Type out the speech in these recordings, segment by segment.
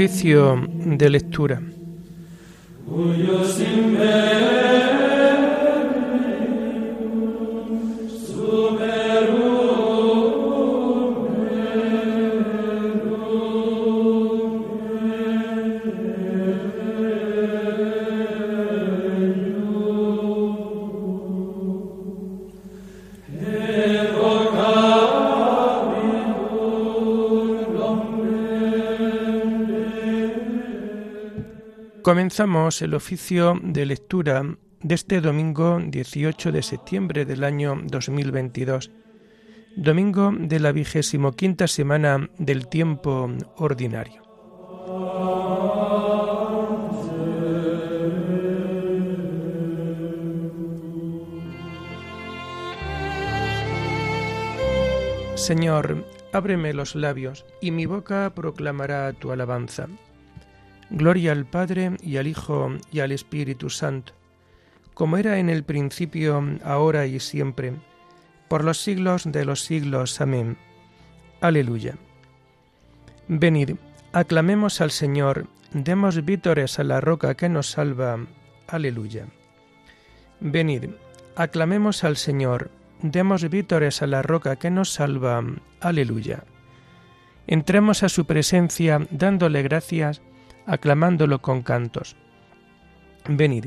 Oficio de lectura. Comenzamos el oficio de lectura de este domingo 18 de septiembre del año 2022, domingo de la vigésimo quinta semana del tiempo ordinario. Señor, ábreme los labios, y mi boca proclamará tu alabanza. Gloria al Padre y al Hijo y al Espíritu Santo, como era en el principio, ahora y siempre, por los siglos de los siglos. Amén. Aleluya. Venid, aclamemos al Señor, demos vítores a la roca que nos salva. Aleluya. Venid, aclamemos al Señor, demos vítores a la roca que nos salva. Aleluya. Entremos a su presencia dándole gracias aclamándolo con cantos. Venid,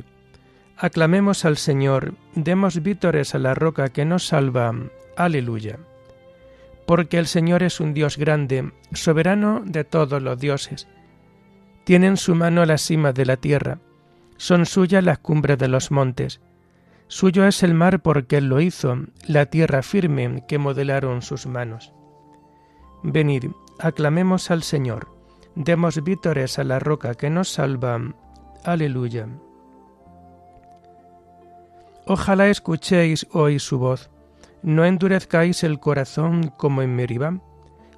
aclamemos al Señor, demos vítores a la roca que nos salva. Aleluya. Porque el Señor es un Dios grande, soberano de todos los dioses. Tiene en su mano la cima de la tierra, son suyas las cumbres de los montes. Suyo es el mar porque Él lo hizo, la tierra firme que modelaron sus manos. Venid, aclamemos al Señor Demos vítores a la roca que nos salva. Aleluya. Ojalá escuchéis hoy su voz. No endurezcáis el corazón como en Meribá,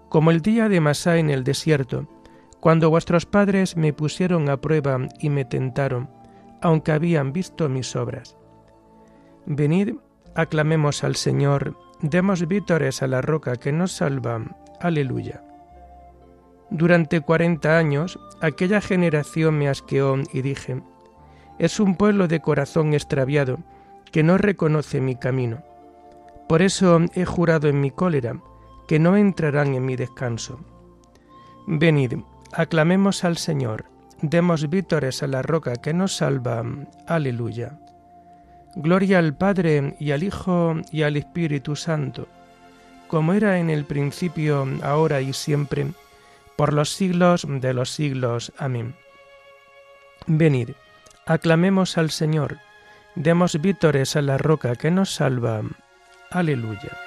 como el día de Masá en el desierto, cuando vuestros padres me pusieron a prueba y me tentaron, aunque habían visto mis obras. Venid, aclamemos al Señor, demos vítores a la roca que nos salva. Aleluya. Durante cuarenta años aquella generación me asqueó y dije, es un pueblo de corazón extraviado que no reconoce mi camino. Por eso he jurado en mi cólera que no entrarán en mi descanso. Venid, aclamemos al Señor, demos vítores a la roca que nos salva. Aleluya. Gloria al Padre y al Hijo y al Espíritu Santo, como era en el principio, ahora y siempre, por los siglos de los siglos. Amén. Venid, aclamemos al Señor, demos vítores a la roca que nos salva. Aleluya.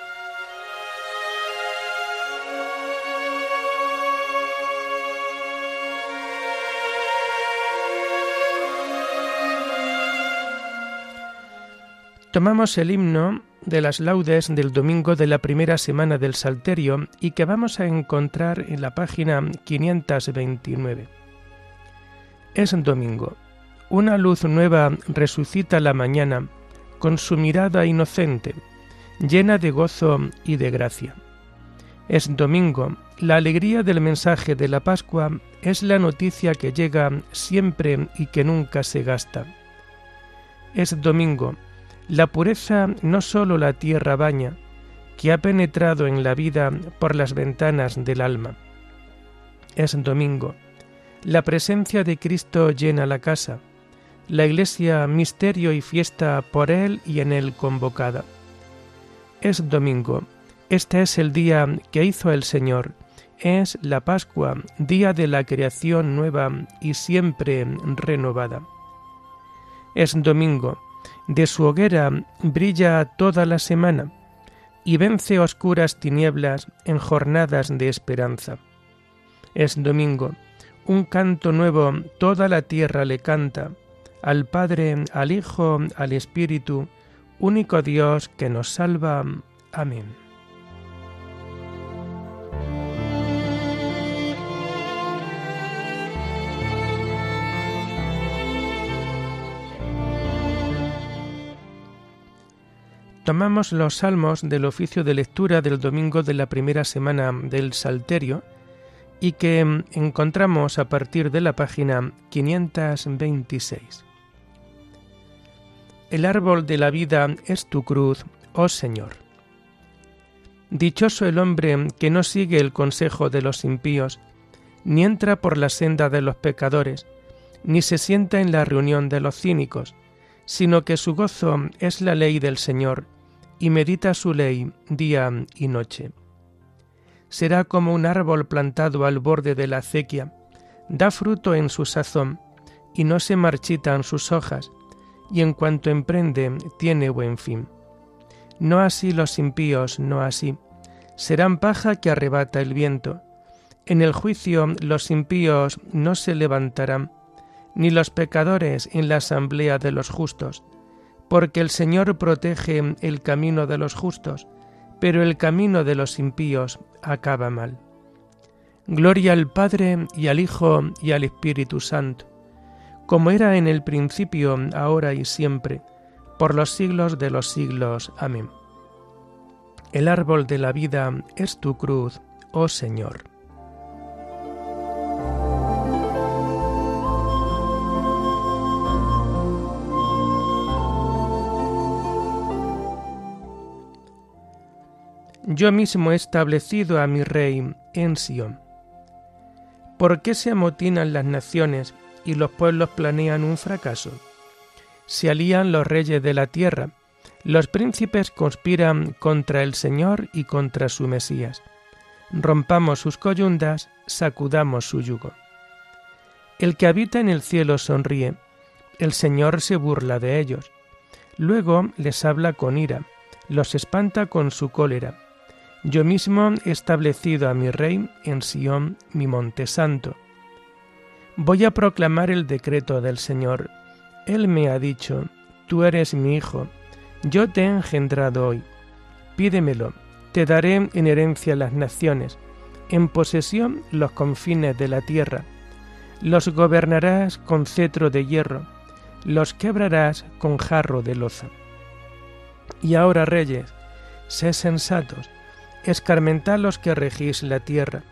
Tomamos el himno de las laudes del domingo de la primera semana del Salterio y que vamos a encontrar en la página 529. Es domingo. Una luz nueva resucita la mañana con su mirada inocente, llena de gozo y de gracia. Es domingo. La alegría del mensaje de la Pascua es la noticia que llega siempre y que nunca se gasta. Es domingo la pureza no sólo la tierra baña, que ha penetrado en la vida por las ventanas del alma. Es domingo. La presencia de Cristo llena la casa, la iglesia misterio y fiesta por Él y en Él convocada. Es domingo. Este es el día que hizo el Señor. Es la Pascua, día de la creación nueva y siempre renovada. Es domingo de su hoguera brilla toda la semana y vence oscuras tinieblas en jornadas de esperanza. Es domingo, un canto nuevo toda la tierra le canta, al Padre, al Hijo, al Espíritu, único Dios que nos salva. Amén. Tomamos los salmos del oficio de lectura del domingo de la primera semana del Salterio y que encontramos a partir de la página 526. El árbol de la vida es tu cruz, oh Señor. Dichoso el hombre que no sigue el consejo de los impíos, ni entra por la senda de los pecadores, ni se sienta en la reunión de los cínicos, sino que su gozo es la ley del Señor, y medita su ley día y noche. Será como un árbol plantado al borde de la acequia, da fruto en su sazón, y no se marchitan sus hojas, y en cuanto emprende tiene buen fin. No así los impíos, no así. Serán paja que arrebata el viento. En el juicio los impíos no se levantarán, ni los pecadores en la asamblea de los justos, porque el Señor protege el camino de los justos, pero el camino de los impíos acaba mal. Gloria al Padre y al Hijo y al Espíritu Santo, como era en el principio, ahora y siempre, por los siglos de los siglos. Amén. El árbol de la vida es tu cruz, oh Señor. Yo mismo he establecido a mi rey en Sión. ¿Por qué se amotinan las naciones y los pueblos planean un fracaso? Se alían los reyes de la tierra, los príncipes conspiran contra el Señor y contra su Mesías. Rompamos sus coyundas, sacudamos su yugo. El que habita en el cielo sonríe, el Señor se burla de ellos. Luego les habla con ira, los espanta con su cólera yo mismo he establecido a mi rey en Sión, mi monte santo. Voy a proclamar el decreto del Señor. Él me ha dicho, tú eres mi hijo, yo te he engendrado hoy. Pídemelo, te daré en herencia las naciones, en posesión los confines de la tierra. Los gobernarás con cetro de hierro, los quebrarás con jarro de loza. Y ahora, reyes, sé sensatos, Escarmentad los que regís la tierra,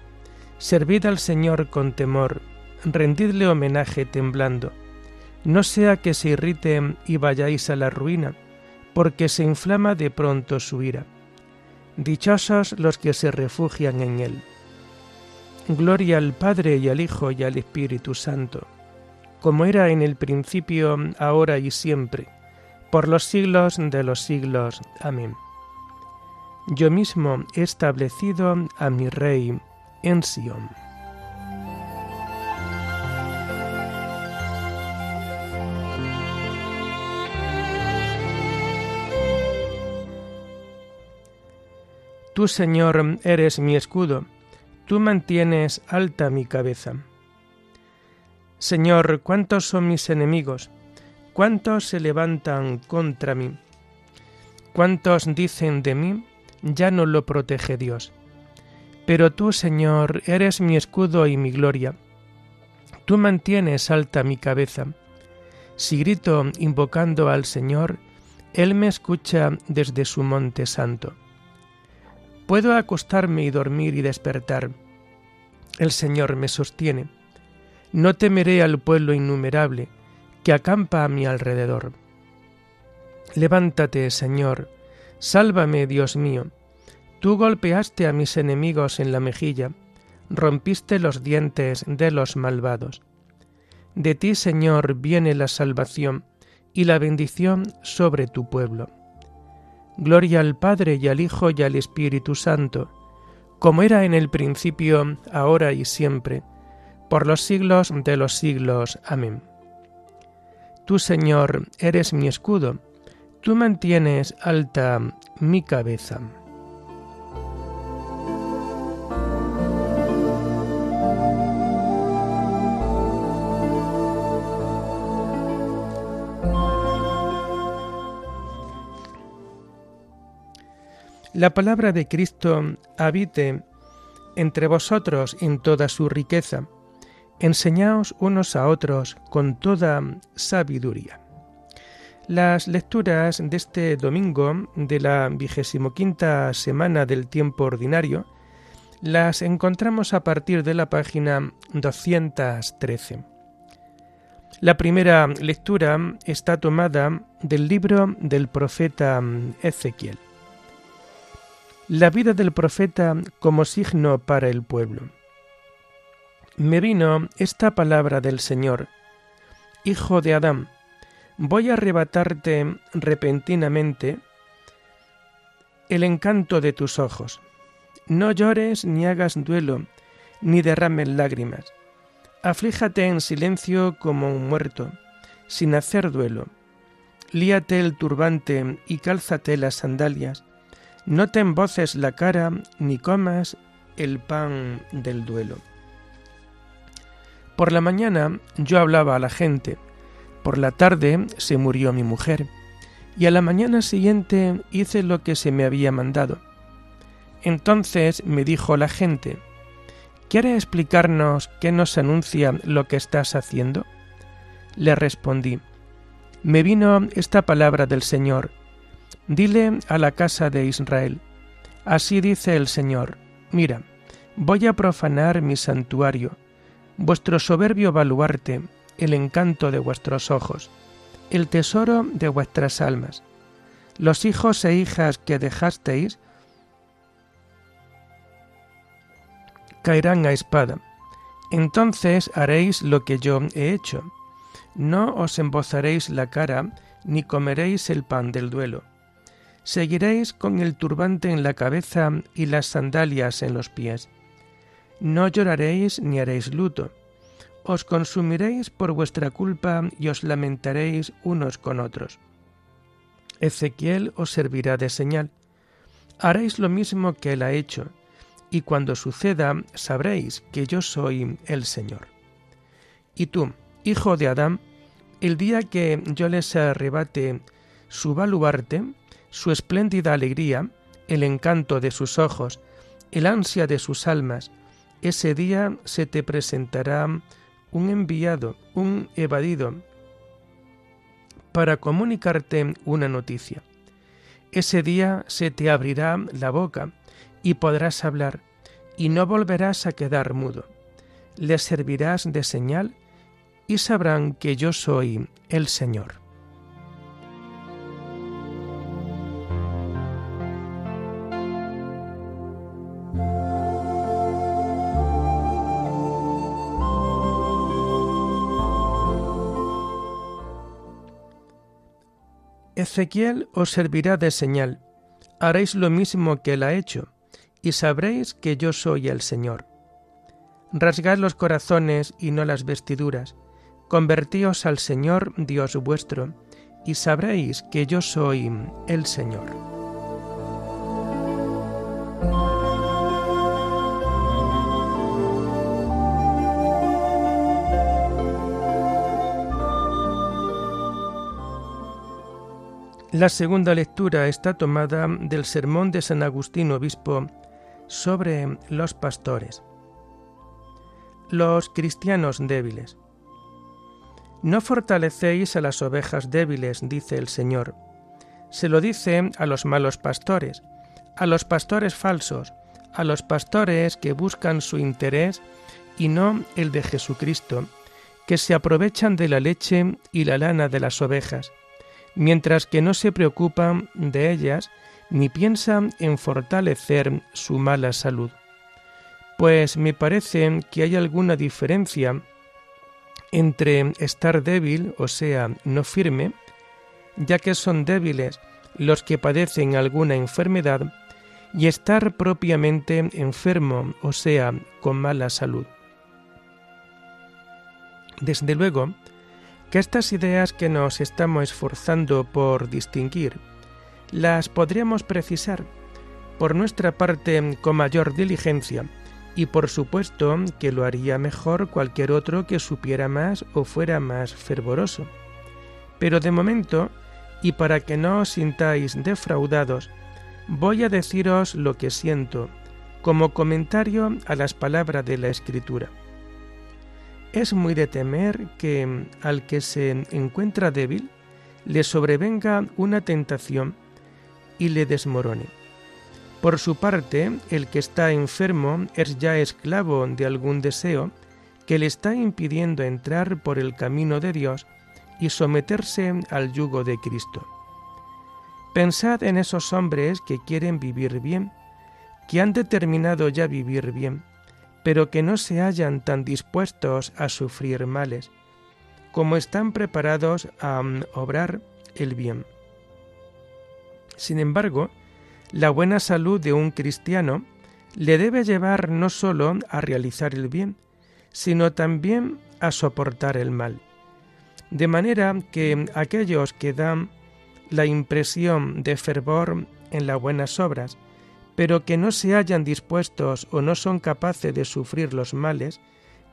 servid al Señor con temor, rendidle homenaje temblando, no sea que se irrite y vayáis a la ruina, porque se inflama de pronto su ira. Dichosos los que se refugian en él. Gloria al Padre y al Hijo y al Espíritu Santo, como era en el principio, ahora y siempre, por los siglos de los siglos. Amén yo mismo he establecido a mi rey en Sión. Tú, Señor, eres mi escudo, tú mantienes alta mi cabeza. Señor, ¿cuántos son mis enemigos? ¿Cuántos se levantan contra mí? ¿Cuántos dicen de mí? Ya no lo protege Dios. Pero tú, Señor, eres mi escudo y mi gloria. Tú mantienes alta mi cabeza. Si grito invocando al Señor, Él me escucha desde su monte santo. Puedo acostarme y dormir y despertar. El Señor me sostiene. No temeré al pueblo innumerable que acampa a mi alrededor. Levántate, Señor, Sálvame, Dios mío. Tú golpeaste a mis enemigos en la mejilla, rompiste los dientes de los malvados. De ti, Señor, viene la salvación y la bendición sobre tu pueblo. Gloria al Padre y al Hijo y al Espíritu Santo, como era en el principio, ahora y siempre, por los siglos de los siglos. Amén. Tú, Señor, eres mi escudo, tú mantienes alta mi cabeza. La palabra de Cristo habite entre vosotros en toda su riqueza. Enseñaos unos a otros con toda sabiduría. Las lecturas de este domingo de la vigésimo quinta semana del tiempo ordinario Las encontramos a partir de la página 213. La primera lectura está tomada del libro del profeta Ezequiel. La vida del profeta como signo para el pueblo. Me vino esta palabra del Señor. Hijo de Adán, voy a arrebatarte repentinamente el encanto de tus ojos. No llores ni hagas duelo, ni derrames lágrimas Aflíjate en silencio como un muerto, sin hacer duelo. Líate el turbante y cálzate las sandalias. No te emboces la cara ni comas el pan del duelo. Por la mañana yo hablaba a la gente, por la tarde se murió mi mujer, y a la mañana siguiente hice lo que se me había mandado. Entonces me dijo la gente, ¿Quiere explicarnos qué nos anuncia lo que estás haciendo? Le respondí, me vino esta palabra del Señor. Dile a la casa de Israel, así dice el Señor, mira, voy a profanar mi santuario, vuestro soberbio baluarte, el encanto de vuestros ojos, el tesoro de vuestras almas. Los hijos e hijas que dejasteis caerán a espada. Entonces haréis lo que yo he hecho. No os embozaréis la cara, ni comeréis el pan del duelo. Seguiréis con el turbante en la cabeza y las sandalias en los pies. No lloraréis ni haréis luto. Os consumiréis por vuestra culpa y os lamentaréis unos con otros. Ezequiel os servirá de señal. Haréis lo mismo que él ha hecho y cuando suceda sabréis que yo soy el Señor. Y tú, hijo de Adán, el día que yo les arrebate su baluarte, su espléndida alegría, el encanto de sus ojos, el ansia de sus almas, ese día se te presentará un enviado, un evadido, para comunicarte una noticia. Ese día se te abrirá la boca y podrás hablar, y no volverás a quedar mudo. Les servirás de señal y sabrán que yo soy el Señor. Ezequiel os servirá de señal. Haréis lo mismo que él ha hecho y sabréis que yo soy el Señor. Rasgad los corazones y no las vestiduras, convertíos al Señor Dios vuestro, y sabréis que yo soy el Señor. La segunda lectura está tomada del sermón de San Agustín Obispo sobre los pastores. Los cristianos débiles. No fortalecéis a las ovejas débiles, dice el Señor. Se lo dice a los malos pastores, a los pastores falsos, a los pastores que buscan su interés y no el de Jesucristo, que se aprovechan de la leche y la lana de las ovejas, mientras que no se preocupan de ellas ni piensa en fortalecer su mala salud. Pues me parece que hay alguna diferencia entre estar débil, o sea, no firme, ya que son débiles los que padecen alguna enfermedad, y estar propiamente enfermo, o sea, con mala salud. Desde luego, que estas ideas que nos estamos esforzando por distinguir las podríamos precisar por nuestra parte con mayor diligencia y por supuesto que lo haría mejor cualquier otro que supiera más o fuera más fervoroso. Pero de momento, y para que no os sintáis defraudados, voy a deciros lo que siento como comentario a las palabras de la Escritura. Es muy de temer que al que se encuentra débil le sobrevenga una tentación y le desmorone. Por su parte, el que está enfermo es ya esclavo de algún deseo que le está impidiendo entrar por el camino de Dios y someterse al yugo de Cristo. Pensad en esos hombres que quieren vivir bien, que han determinado ya vivir bien, pero que no se hallan tan dispuestos a sufrir males, como están preparados a mm, obrar el bien. Sin embargo, la buena salud de un cristiano le debe llevar no sólo a realizar el bien, sino también a soportar el mal. De manera que aquellos que dan la impresión de fervor en las buenas obras, pero que no se hallan dispuestos o no son capaces de sufrir los males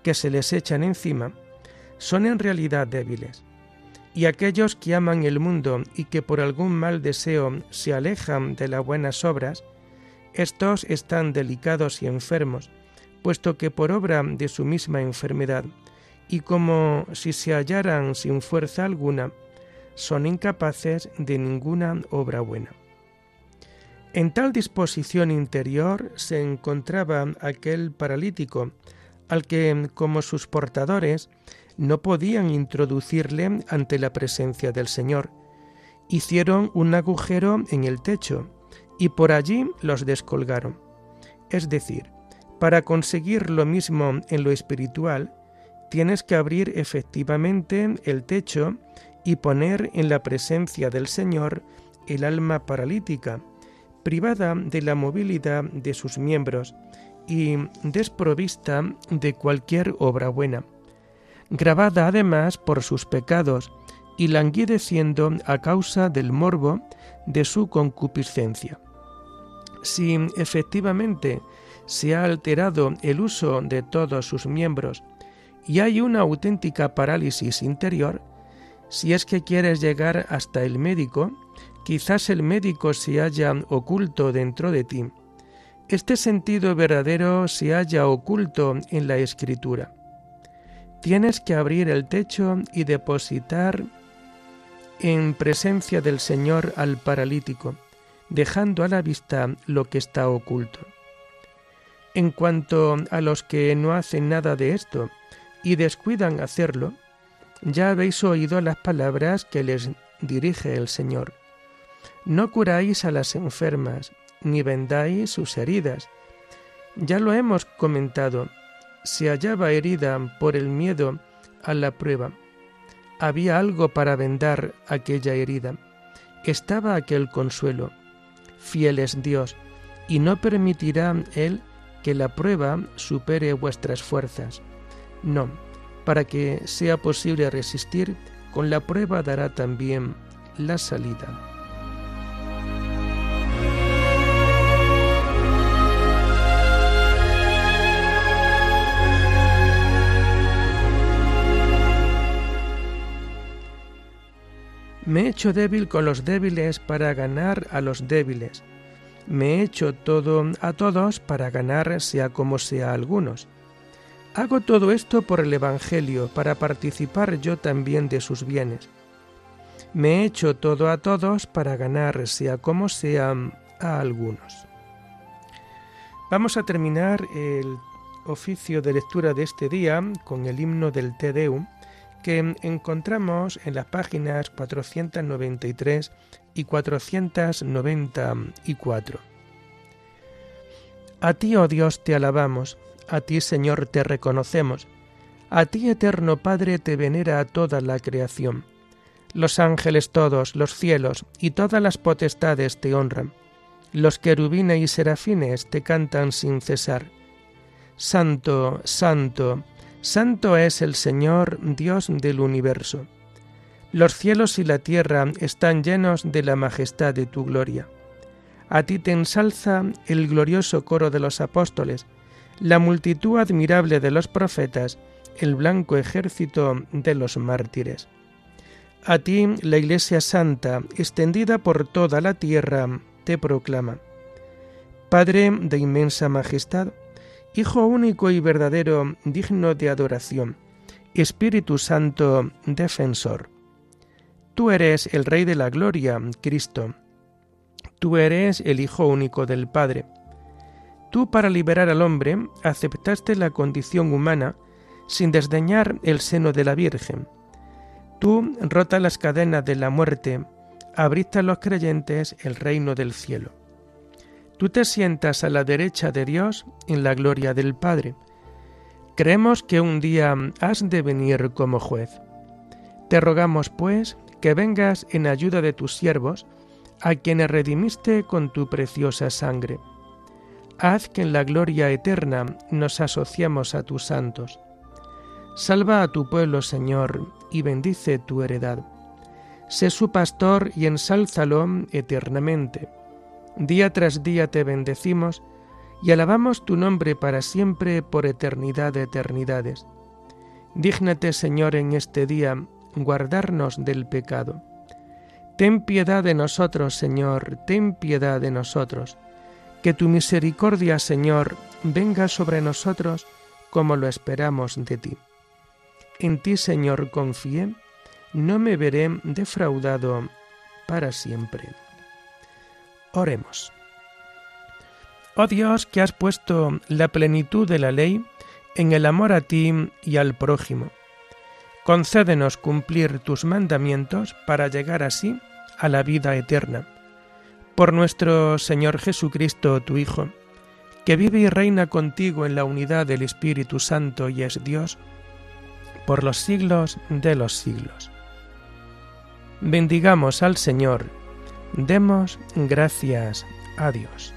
que se les echan encima, son en realidad débiles. Y aquellos que aman el mundo y que por algún mal deseo se alejan de las buenas obras, estos están delicados y enfermos, puesto que por obra de su misma enfermedad, y como si se hallaran sin fuerza alguna, son incapaces de ninguna obra buena. En tal disposición interior se encontraba aquel paralítico, al que, como sus portadores, no podían introducirle ante la presencia del Señor. Hicieron un agujero en el techo y por allí los descolgaron. Es decir, para conseguir lo mismo en lo espiritual, tienes que abrir efectivamente el techo y poner en la presencia del Señor el alma paralítica, privada de la movilidad de sus miembros y desprovista de cualquier obra buena, grabada además por sus pecados y languideciendo a causa del morbo de su concupiscencia. Si efectivamente se ha alterado el uso de todos sus miembros y hay una auténtica parálisis interior, si es que quieres llegar hasta el médico, quizás el médico se haya oculto dentro de ti. Este sentido verdadero se haya oculto en la escritura. Tienes que abrir el techo y depositar en presencia del Señor al paralítico, dejando a la vista lo que está oculto. En cuanto a los que no hacen nada de esto y descuidan hacerlo, ya habéis oído las palabras que les dirige el Señor. No curáis a las enfermas, ni vendáis sus heridas. Ya lo hemos comentado, se hallaba herida por el miedo a la prueba. Había algo para vendar aquella herida. Estaba aquel consuelo. Fiel es Dios, y no permitirá Él que la prueba supere vuestras fuerzas. No, para que sea posible resistir, con la prueba dará también la salida. Me he hecho débil con los débiles para ganar a los débiles. Me he hecho todo a todos para ganar sea como sea a algunos. Hago todo esto por el Evangelio, para participar yo también de sus bienes. Me he hecho todo a todos para ganar sea como sea a algunos. Vamos a terminar el oficio de lectura de este día con el himno del Te Deum que encontramos en las páginas 493 y 494. A ti, oh Dios, te alabamos, a ti, Señor, te reconocemos, a ti, eterno Padre, te venera toda la creación. Los ángeles todos, los cielos y todas las potestades te honran. Los querubines y serafines te cantan sin cesar. Santo, santo, Santo es el Señor, Dios del universo. Los cielos y la tierra están llenos de la majestad de tu gloria. A ti te ensalza el glorioso coro de los apóstoles, la multitud admirable de los profetas, el blanco ejército de los mártires. A ti la Iglesia Santa, extendida por toda la tierra, te proclama. Padre de inmensa majestad, Hijo único y verdadero, digno de adoración, Espíritu Santo, defensor. Tú eres el Rey de la Gloria, Cristo. tú eres el Hijo único del Padre. Tú para liberar al hombre aceptaste la condición humana sin desdeñar el seno de la Virgen. Tú, rota las cadenas de la muerte, abriste a los creyentes el reino del cielo. Tú te sientas a la derecha de Dios en la gloria del Padre. Creemos que un día has de venir como juez. Te rogamos, pues, que vengas en ayuda de tus siervos, a quienes redimiste con tu preciosa sangre. Haz que en la gloria eterna nos asociamos a tus santos. Salva a tu pueblo, Señor, y bendice tu heredad. Sé su pastor y ensálzalo eternamente. Día tras día te bendecimos y alabamos tu nombre para siempre por eternidad de eternidades. Dígnate, Señor, en este día guardarnos del pecado. Ten piedad de nosotros, Señor, ten piedad de nosotros. Que tu misericordia, Señor, venga sobre nosotros como lo esperamos de ti. En ti, Señor, confié, no me veré defraudado para siempre. Oremos. Oh Dios, que has puesto la plenitud de la ley en el amor a ti y al prójimo Concédenos cumplir tus mandamientos para llegar así a la vida eterna. Por nuestro Señor Jesucristo, tu Hijo, que vive y reina contigo en la unidad del Espíritu Santo y es Dios, por los siglos de los siglos. Bendigamos al Señor, demos gracias a Dios.